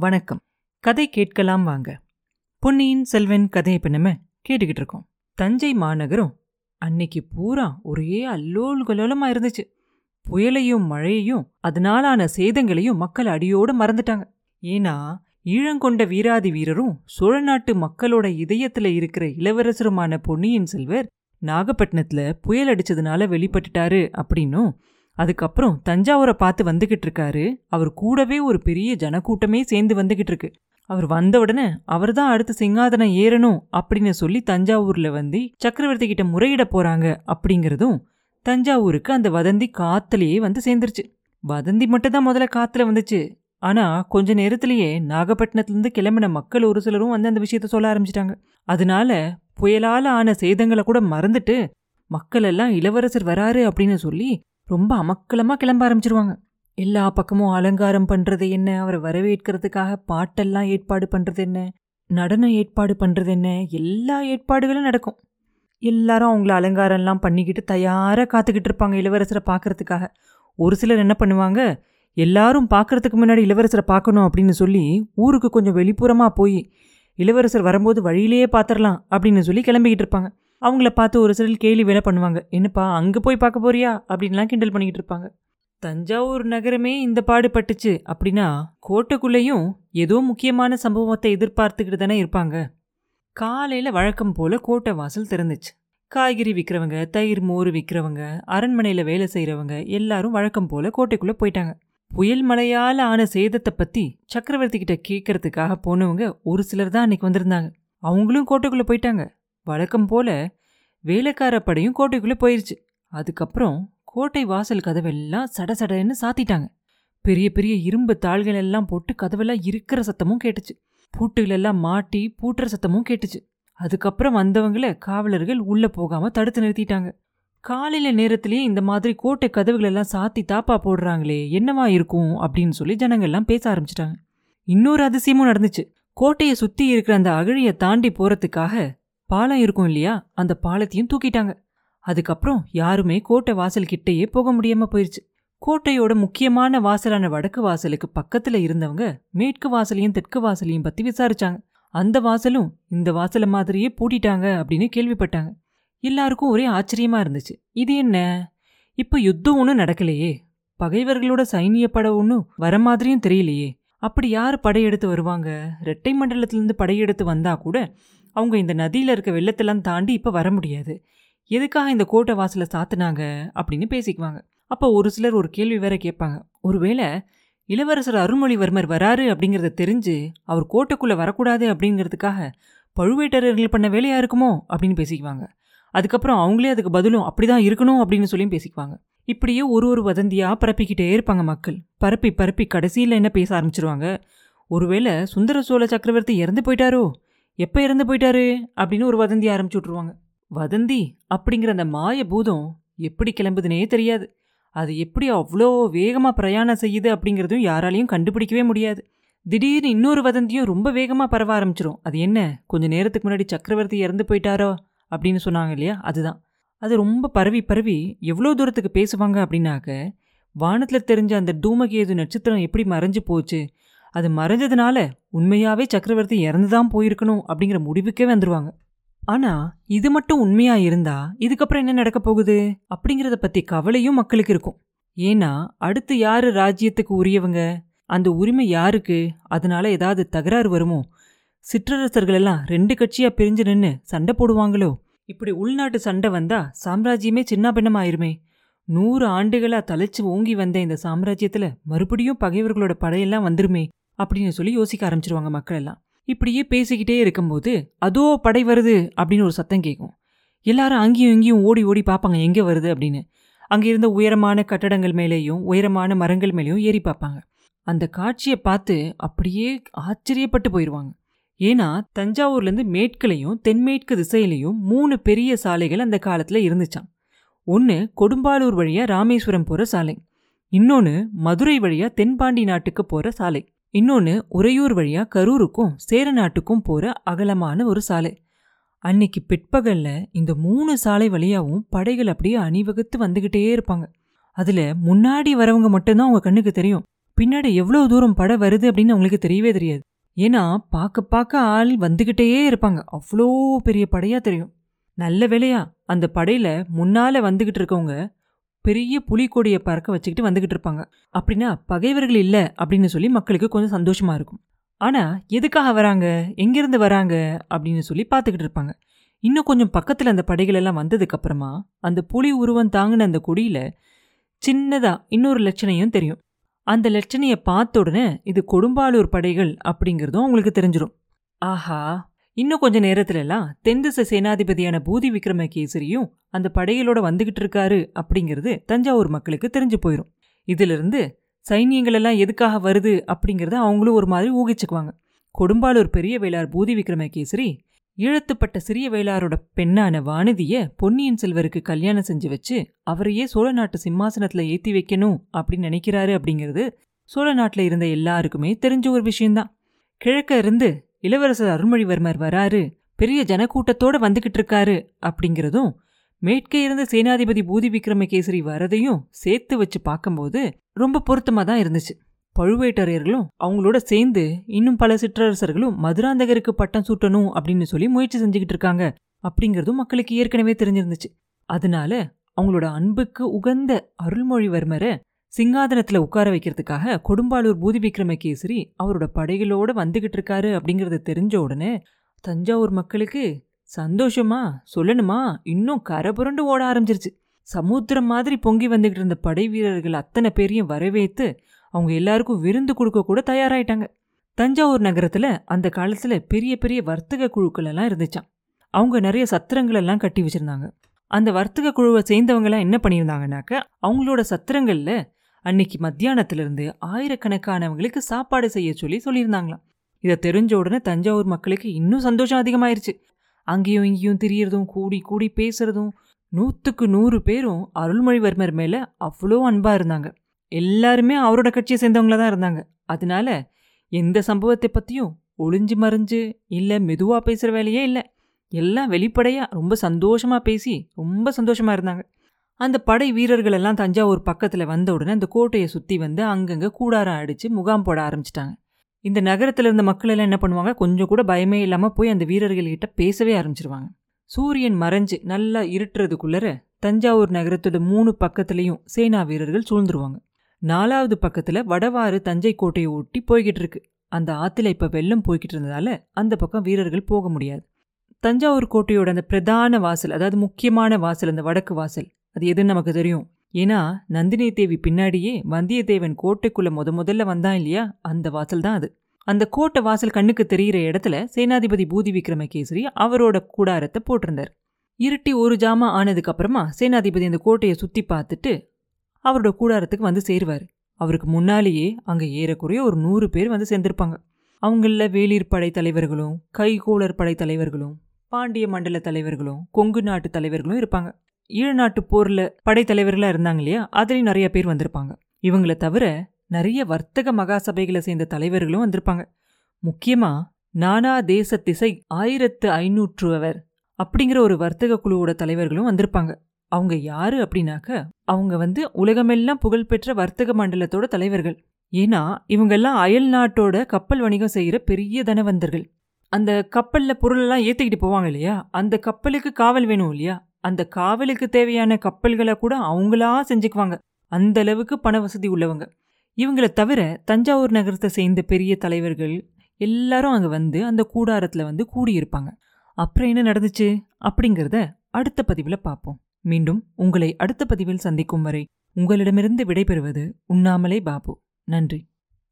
வணக்கம். கதை கேட்கலாம் வாங்க. பொன்னியின் செல்வன் கதையை இப்போ நம்ம கேட்டுக்கிட்டு இருக்கோம். தஞ்சை மாநகரம் அன்னைக்கு பூரா ஒரே அல்லோல் கலோலமா இருந்துச்சு. புயலையும் மழையையும் அதனாலான சேதங்களையும் மக்கள் அடியோடு மறந்துட்டாங்க. ஏன்னா ஈழங்கொண்ட வீராதி வீரரும் சோழ நாட்டு மக்களோட இதயத்தில் இருக்கிற இளவரசருமான பொன்னியின் செல்வர் நாகப்பட்டினத்தில் புயல் அடிச்சதுனால வெளிப்பட்டுட்டாரு அப்படின்னும் அதுக்கப்புறம் தஞ்சாவூரை பார்த்து வந்துகிட்டு இருக்காரு. அவர் கூடவே ஒரு பெரிய ஜனக்கூட்டமே சேர்ந்து வந்துகிட்டு இருக்கு. அவர் வந்த உடனே அவர் தான் அடுத்து சிங்காதனம் ஏறணும் அப்படின்னு சொல்லி தஞ்சாவூர்ல வந்து சக்கரவர்த்தி கிட்ட முறையிட போறாங்க அப்படிங்கிறதும் தஞ்சாவூருக்கு அந்த வதந்தி காத்துலயே வந்து சேர்ந்துருச்சு. வதந்தி மட்டும் தான் முதல்ல காத்துல வந்துச்சு. ஆனா கொஞ்ச நேரத்திலேயே நாகப்பட்டினத்துலேருந்து கிளம்பின மக்கள் ஒரு சிலரும் வந்து அந்த விஷயத்த சொல்ல ஆரம்பிச்சிட்டாங்க. அதனால புயலால ஆன சேதங்களை கூட மறந்துட்டு மக்கள் எல்லாம் இளவரசர் வராரு அப்படின்னு சொல்லி ரொம்ப அமக்கலமாக கிளம்ப ஆரம்பிச்சிருவாங்க. எல்லா பக்கமும் அலங்காரம் பண்ணுறது என்ன? அவரை வரவேற்கிறதுக்காக பாட்டெல்லாம் ஏற்பாடு பண்ணுறது என்ன? நடனம் ஏற்பாடு பண்ணுறது என்ன? எல்லா ஏற்பாடுகளும் நடக்கும். எல்லாரும் அவங்கள அலங்காரம்லாம் பண்ணிக்கிட்டு தயாராக காத்துக்கிட்டு இருப்பாங்க இளவரசரை பார்க்கறதுக்காக. ஒரு சிலர் என்ன பண்ணுவாங்க? எல்லாரும் பார்க்கறதுக்கு முன்னாடி இளவரசரை பார்க்கணும் அப்படின்னு சொல்லி ஊருக்கு கொஞ்சம் வெளிப்புறமாக போய் இளவரசர் வரும்போது வழியிலேயே பார்த்துடலாம் அப்படின்னு சொல்லி கிளம்பிக்கிட்டு இருப்பாங்க. அவங்கள பார்த்து ஒரு சிலர் கேலி வேலை பண்ணுவாங்க. என்னப்பா அங்கே போய் பார்க்க போறியா? அப்படின்லாம் கிண்டல் பண்ணிக்கிட்டு இருப்பாங்க. தஞ்சாவூர் நகரமே இந்த பாடுபட்டுச்சு அப்படின்னா கோட்டைக்குள்ளேயும் ஏதோ முக்கியமான சம்பவத்தை எதிர்பார்த்துக்கிட்டு தானே இருப்பாங்க. காலையில் வழக்கம் போல் கோட்டை வாசல் திறந்துச்சு. காய்கறி விற்கிறவங்க தயிர் மோர் விற்கிறவங்க அரண்மனையில் வேலை செய்கிறவங்க எல்லாரும் வழக்கம் போல் கோட்டைக்குள்ளே போயிட்டாங்க. புயல் மழையால் ஆன சேதத்தை பற்றி சக்கரவர்த்தி கிட்ட கேட்கறதுக்காக போனவங்க ஒரு சிலர் தான் அன்னைக்கு வந்திருந்தாங்க. அவங்களும் கோட்டைக்குள்ளே போயிட்டாங்க. வழக்கம் போல வேலைக்கார படையும் கோட்டைக்குள்ளே போயிருச்சு. அதுக்கப்புறம் கோட்டை வாசல் கதவெல்லாம் சடசடன்னு சாத்திட்டாங்க. பெரிய பெரிய இரும்பு தாள்கள் எல்லாம் போட்டு கதவெல்லாம் இருக்கிற சத்தமும் கேட்டுச்சு. பூட்டுகளெல்லாம் மாட்டி பூட்டுற சத்தமும் கேட்டுச்சு. அதுக்கப்புறம் வந்தவங்கள காவலர்கள் உள்ளே போகாமல் தடுத்து நிறுத்திட்டாங்க. காலையில் நேரத்திலேயே இந்த மாதிரி கோட்டை கதவுகளெல்லாம் சாத்தி தாப்பா போடுறாங்களே என்னவா இருக்கும் அப்படின்னு சொல்லி ஜனங்கள்லாம் பேச ஆரம்பிச்சிட்டாங்க. இன்னொரு அதிசயமும் நடந்துச்சு. கோட்டையை சுற்றி இருக்கிற அந்த அகழியை தாண்டி போகிறதுக்காக பாலம் இருக்கும் இல்லையா? அந்த பாலத்தையும் தூக்கிட்டாங்க. அதுக்கப்புறம் யாருமே கோட்டை வாசல் கிட்டேயே போக முடியாம போயிருச்சு. கோட்டையோட முக்கியமான வாசலான வடக்கு வாசலுக்கு பக்கத்துல இருந்தவங்க மேற்கு வாசலையும் தெற்கு வாசலையும் பத்தி விசாரிச்சாங்க. அந்த வாசலும் இந்த வாசல மாதிரியே பூட்டிட்டாங்க அப்படின்னு கேள்விப்பட்டாங்க. எல்லாருக்கும் ஒரே ஆச்சரியமா இருந்துச்சு. இது என்ன? இப்ப யுத்தம் ஒன்றும் நடக்கலையே. பகைவர்களோட சைனிய படம் ஒன்றும் வர மாதிரியும் தெரியலையே. அப்படி யார் படையெடுத்து வருவாங்க? ரெட்டை மண்டலத்திலிருந்து படையெடுத்து வந்தா கூட அவங்க இந்த நதியில் இருக்க வெள்ளத்தெல்லாம் தாண்டி இப்போ வர முடியாது. எதுக்காக இந்த கோட்டை வாசலை சாத்துனாங்க அப்படின்னு பேசிக்குவாங்க. அப்போ ஒரு சிலர் ஒரு கேள்வி வேற கேட்பாங்க. ஒருவேளை இளவரசர் அருள்மொழிவர்மர் வராரு அப்படிங்கிறத தெரிஞ்சு அவர் கோட்டைக்குள்ளே வரக்கூடாது அப்படிங்கிறதுக்காக பழுவேட்டரர்கள் பண்ண வேலையாக இருக்குமோ அப்படின்னு பேசிக்குவாங்க. அதுக்கப்புறம் அவங்களே அதுக்கு பதிலும் அப்படிதான் இருக்கணும் அப்படின்னு சொல்லியும் பேசிக்குவாங்க. இப்படியே ஒரு ஒரு வதந்தியாக பரப்பிக்கிட்டே இருப்பாங்க மக்கள். பரப்பி பரப்பி கடைசியில் என்ன பேச ஆரம்பிச்சிருவாங்க? ஒருவேளை சுந்தர சோழ சக்கரவர்த்தி இறந்து போயிட்டாரோ? எப்போ இறந்து போயிட்டாரு? அப்படின்னு ஒரு வதந்தி ஆரம்பிச்சு விட்ருவாங்க வதந்தி அப்படிங்கிற அந்த மாய பூதம் எப்படி கிளம்புதுனே தெரியாது. அது எப்படி அவ்வளோ வேகமாக பிரயாணம் செய்யுது அப்படிங்கிறதும் யாராலையும் கண்டுபிடிக்கவே முடியாது. திடீர்னு இன்னொரு வதந்தியும் ரொம்ப வேகமாக பரவ ஆரம்பிச்சிரும். அது என்ன? கொஞ்ச நேரத்துக்கு முன்னாடி சக்கரவர்த்தி இறந்து போயிட்டாரோ? அப்படின்னு சொன்னாங்க இல்லையா? அதுதான். அது ரொம்ப பரவி பரவி எவ்வளோ தூரத்துக்கு பேசுவாங்க அப்படின்னாக்க வானத்தில் தெரிஞ்ச அந்த தூமகேது நட்சத்திரம் எப்படி மறைஞ்சு போச்சு? அது மறைஞ்சதுனால உண்மையாவே சக்கரவர்த்தி இறந்துதான் போயிருக்கணும் அப்படிங்கிற முடிவுக்கே வந்துருவாங்க. ஆனா இது மட்டும் உண்மையா இருந்தா இதுக்கப்புறம் என்ன நடக்க போகுது அப்படிங்கறத பத்தி கவலையும் மக்களுக்கு இருக்கும். ஏன்னா அடுத்து யாரு ராஜ்யத்துக்கு உரியவங்க? அந்த உரிமை யாருக்கு? அதனால ஏதாவது தகராறு வருமோ? சிற்றரசர்கள் எல்லாம் ரெண்டு கட்சியா பிரிஞ்சு நின்று சண்டை போடுவாங்களோ? இப்படி உள்நாட்டு சண்டை வந்தா சாம்ராஜ்யமே சின்ன பின்னமாயிருமே நூறு ஆண்டுகளா தலைச்சு ஓங்கி வந்த இந்த சாம்ராஜ்யத்துல மறுபடியும் பகைவர்களோட படையெல்லாம் வந்துருமே. அப்படின்னு சொல்லி யோசிக்க ஆரம்பிச்சிருவாங்க மக்கள் எல்லாம் இப்படியே பேசிக்கிட்டே இருக்கும்போது அதோ படை வருது அப்படின்னு ஒரு சத்தம் கேட்கும். எல்லாரும் அங்கேயும் இங்கேயும் ஓடி ஓடி பார்ப்பாங்க எங்கே வருது? அப்படின்னு. அங்கே இருந்த உயரமான கட்டடங்கள் மேலேயும் உயரமான மரங்கள் மேலேயும் ஏறி பார்ப்பாங்க. அந்த காட்சியை பார்த்து அப்படியே ஆச்சரியப்பட்டு போயிடுவாங்க. ஏன்னா தஞ்சாவூர்லேருந்து மேற்குலையும் தென்மேற்கு திசையிலையும் மூணு பெரிய சாலைகள் அந்த காலத்தில் இருந்துச்சாம். ஒன்று கொடும்பாலூர் வழியாக ராமேஸ்வரம் போகிற சாலை. இன்னொன்று மதுரை வழியாக தென்பாண்டி நாட்டுக்கு போகிற சாலை. இன்னொன்று உறையூர் வழியாக கரூருக்கும் சேர நாட்டுக்கும் அகலமான ஒரு சாலை. அன்னைக்கு பிற்பகலில் இந்த மூணு சாலை வழியாகவும் படைகள் அப்படியே அணிவகுத்து வந்துக்கிட்டே இருப்பாங்க. அதில் முன்னாடி வரவங்க மட்டும்தான் அவங்க கண்ணுக்கு தெரியும். பின்னாடி எவ்வளோ தூரம் படை வருது அப்படின்னு அவங்களுக்கு தெரியவே தெரியாது. ஏன்னா பார்க்க பார்க்க ஆள் வந்துக்கிட்டே இருப்பாங்க. அவ்வளோ பெரிய படையாக தெரியும். நல்ல வேலையா அந்த படையில் முன்னால வந்துக்கிட்டு இருக்கவங்க பெரிய புலிக்கொடியை பறக்க வச்சுக்கிட்டு வந்துகிட்டு இருப்பாங்க. அப்படின்னா பகைவர்கள் இல்லை அப்படின்னு சொல்லி மக்களுக்கு கொஞ்சம் சந்தோஷமா இருக்கும். ஆனா எதுக்காக வராங்க? எங்கிருந்து வராங்க? அப்படின்னு சொல்லி பார்த்துக்கிட்டு இருப்பாங்க. இன்னும் கொஞ்சம் பக்கத்தில் அந்த படைகள் எல்லாம் வந்ததுக்கு அப்புறமா அந்த புலி உருவம் தாங்கின அந்த கொடியில சின்னதா இன்னொரு லட்சணையும் தெரியும். அந்த லட்சணையை பார்த்த உடனே இது கொடும்பாலூர் படைகள் அப்படிங்கிறதும் அவங்களுக்கு தெரிஞ்சிடும் ஆஹா இன்னும் கொஞ்ச நேரத்துலலாம் தென்திசை சேனாதிபதியான பூதி விக்ரமகேசரியும் அந்த படைகளோட வந்துகிட்டு இருக்காரு அப்படிங்கிறது தஞ்சாவூர் மக்களுக்கு தெரிஞ்சு போயிடும் இதிலிருந்து சைனியங்கள் எல்லாம் எதுக்காக வருது அப்படிங்கிறத அவங்களும் ஒரு மாதிரி ஊகிச்சுக்குவாங்க. கொடும்பாலூர் பெரிய வேளார் பூதி விக்ரமகேசரி இழுத்துப்பட்ட சிறிய வேளாரோட பெண்ணான வானதிய பொன்னியின் செல்வருக்கு கல்யாணம் செஞ்சு வச்சு அவரையே சோழ நாட்டு சிம்மாசனத்தில் ஏற்றி வைக்கணும் அப்படின்னு நினைக்கிறாரு அப்படிங்கிறது சோழ நாட்டில் இருந்த எல்லாருக்குமே தெரிஞ்ச ஒரு விஷயந்தான் கிழக்க இருந்து இளவரசர் அருள்மொழிவர்மர் வராரு. பெரிய ஜனக்கூட்டத்தோட வந்துகிட்டு இருக்காரு அப்படிங்கிறதும் மேற்கே இருந்த சேனாதிபதி பூதி விக்ரமகேசரி வரதையும் சேர்த்து வச்சு பார்க்கும்போது ரொம்ப பொருத்தமாக தான் இருந்துச்சு. பழுவேட்டரையர்களும் அவங்களோட சேர்ந்து இன்னும் பல சிற்றரசர்களும் மதுராந்தகருக்கு பட்டம் சூட்டணும் அப்படின்னு சொல்லி முயற்சி செஞ்சுக்கிட்டு இருக்காங்க அப்படிங்கிறதும் மக்களுக்கு ஏற்கனவே தெரிஞ்சிருந்துச்சு. அதனால அவங்களோட அன்புக்கு உகந்த அருள்மொழிவர்மரை சிங்காதனத்தில் உட்கார வைக்கிறதுக்காக கொடும்பாளூர் பூதி விக்ரமகேசரி அவரோட படைகளோட வந்துகிட்டு இருக்காரு அப்படிங்கிறது தெரிஞ்ச உடனே தஞ்சாவூர் மக்களுக்கு சந்தோஷமா? சொல்லணுமா? இன்னும் கரபுரண்டு ஓட ஆரம்பிச்சிருச்சு. சமுத்திரம் மாதிரி பொங்கி வந்துகிட்டு இருந்த படை வீரர்கள் அத்தனை பேரையும் வரவேத்து அவங்க எல்லாருக்கும் விருந்து கொடுக்க கூட தயாராயிட்டாங்க. தஞ்சாவூர் நகரத்தில் அந்த காலத்தில் பெரிய பெரிய வர்த்தக குழுக்கள் எல்லாம் இருந்துச்சாம். அவங்க நிறைய சத்திரங்களெல்லாம் கட்டி வச்சிருந்தாங்க. அந்த வர்த்தக குழுவை சேர்ந்தவங்கெல்லாம் என்ன பண்ணியிருந்தாங்கனாக்க அவங்களோட சத்திரங்களில் அன்னைக்கு மத்தியானத்திலிருந்து ஆயிரக்கணக்கானவங்களுக்கு சாப்பாடு செய்ய சொல்லி சொல்லியிருந்தாங்களாம். இதை தெரிஞ்ச உடனே தஞ்சாவூர் மக்களுக்கு இன்னும் சந்தோஷம் அதிகமாயிருச்சு. அங்கேயும் இங்கேயும் திரியறதும் கூடி கூடி பேசுறதும் நூற்றுக்கு நூறு பேரும் அருள்மொழிவர்மர் மேலே அவ்வளோ அன்பாக இருந்தாங்க. எல்லாருமே அவரோட கட்சியை சேர்ந்தவங்கள தான் இருந்தாங்க. அதனால எந்த சம்பவத்தை பற்றியும் ஒளிஞ்சு மறைஞ்சு இல்லை மெதுவாக பேசுகிற வேலையே இல்லை. எல்லாம் வெளிப்படையாக ரொம்ப சந்தோஷமாக பேசி ரொம்ப சந்தோஷமாக இருந்தாங்க. அந்த படை வீரர்கள் எல்லாம் தஞ்சாவூர் பக்கத்தில் வந்த உடனே அந்த கோட்டையை சுற்றி வந்து அங்கங்கே கூடாரம் அடித்து முகாம் போட ஆரம்பிச்சிட்டாங்க. இந்த நகரத்தில் இருந்த மக்கள் எல்லாம் என்ன பண்ணுவாங்க? கொஞ்சம் கூட பயமே இல்லாமல் போய் அந்த வீரர்கள்கிட்ட பேசவே ஆரம்பிச்சிருவாங்க. சூரியன் மறைஞ்சு நல்லா இருட்டுறதுக்குள்ளர தஞ்சாவூர் நகரத்தோட மூணு பக்கத்துலேயும் சேனா வீரர்கள் சூழ்ந்துருவாங்க. நாலாவது பக்கத்தில் வடவாறு தஞ்சை கோட்டையை ஒட்டி போய்கிட்டு இருக்கு. அந்த ஆற்றுல இப்போ வெள்ளம் போய்கிட்டு இருந்ததால அந்த பக்கம் வீரர்கள் போக முடியாது. தஞ்சாவூர் கோட்டையோட அந்த பிரதான வாசல் அதாவது முக்கியமான வாசல் அந்த வடக்கு வாசல் அது எதுன்னு நமக்கு தெரியும். ஏன்னா நந்தினி தேவி பின்னாடியே வந்தியத்தேவன் கோட்டைக்குள்ள முத முதல்ல வந்தான் இல்லையா? அந்த வாசல் தான் அது. அந்த கோட்டை வாசல் கண்ணுக்கு தெரிகிற இடத்துல சேனாதிபதி பூதி விக்ரமகேசரி அவரோட கூடாரத்தை போட்டிருந்தார். இருட்டி ஒரு ஜாமா ஆனதுக்கு அப்புறமா சேனாதிபதி அந்த கோட்டையை சுத்தி பார்த்துட்டு அவரோட கூடாரத்துக்கு வந்து சேருவார். அவருக்கு முன்னாலேயே அங்கே ஏறக்குறைய ஒரு நூறு பேர் வந்து சேர்ந்திருப்பாங்க. அவங்களில் வேளிர் படை தலைவர்களும் கைகோளர் படை தலைவர்களும் பாண்டிய மண்டல தலைவர்களும் கொங்கு நாட்டு தலைவர்களும் இருப்பாங்க. ஈழநாட்டு போரில் படைத்தலைவர்களாக இருந்தாங்க இல்லையா? அதுலேயும் நிறைய பேர் வந்திருப்பாங்க. இவங்கள தவிர நிறைய வர்த்தக மகாசபைகளை சேர்ந்த தலைவர்களும் வந்திருப்பாங்க. முக்கியமாக நானா தேச திசை ஆயிரத்து ஐநூற்றுவர் அப்படிங்கிற ஒரு வர்த்தக குழுவோட தலைவர்களும் வந்திருப்பாங்க. அவங்க யாரு அப்படின்னாக்க அவங்க வந்து உலகமெல்லாம் புகழ்பெற்ற வர்த்தக மண்டலத்தோட தலைவர்கள். ஏன்னா இவங்கெல்லாம் அயல் நாட்டோட கப்பல் வணிகம் செய்கிற பெரிய தனவந்தர்கள். அந்த கப்பலில் பொருளெல்லாம் ஏற்றிக்கிட்டு போவாங்க இல்லையா? அந்த கப்பலுக்கு காவல் வேணும் இல்லையா? அந்த காவலுக்கு தேவையான கப்பல்களை கூட அவங்களா செஞ்சுக்குவாங்க. அந்த அளவுக்கு பண வசதி உள்ளவங்க. இவங்களை தவிர தஞ்சாவூர் நகரத்தை சேர்ந்த பெரிய தலைவர்கள் எல்லாரும் அங்கே வந்து அந்த கூடாரத்தில் வந்து கூடியிருப்பாங்க. அப்புறம் என்ன நடந்துச்சு? அப்படிங்கிறத அடுத்த பதிவில் பார்ப்போம். மீண்டும் உங்களை அடுத்த பதிவில் சந்திக்கும் வரை உங்களிடமிருந்து விடைபெறுவது உண்ணாமலே பாபு. நன்றி.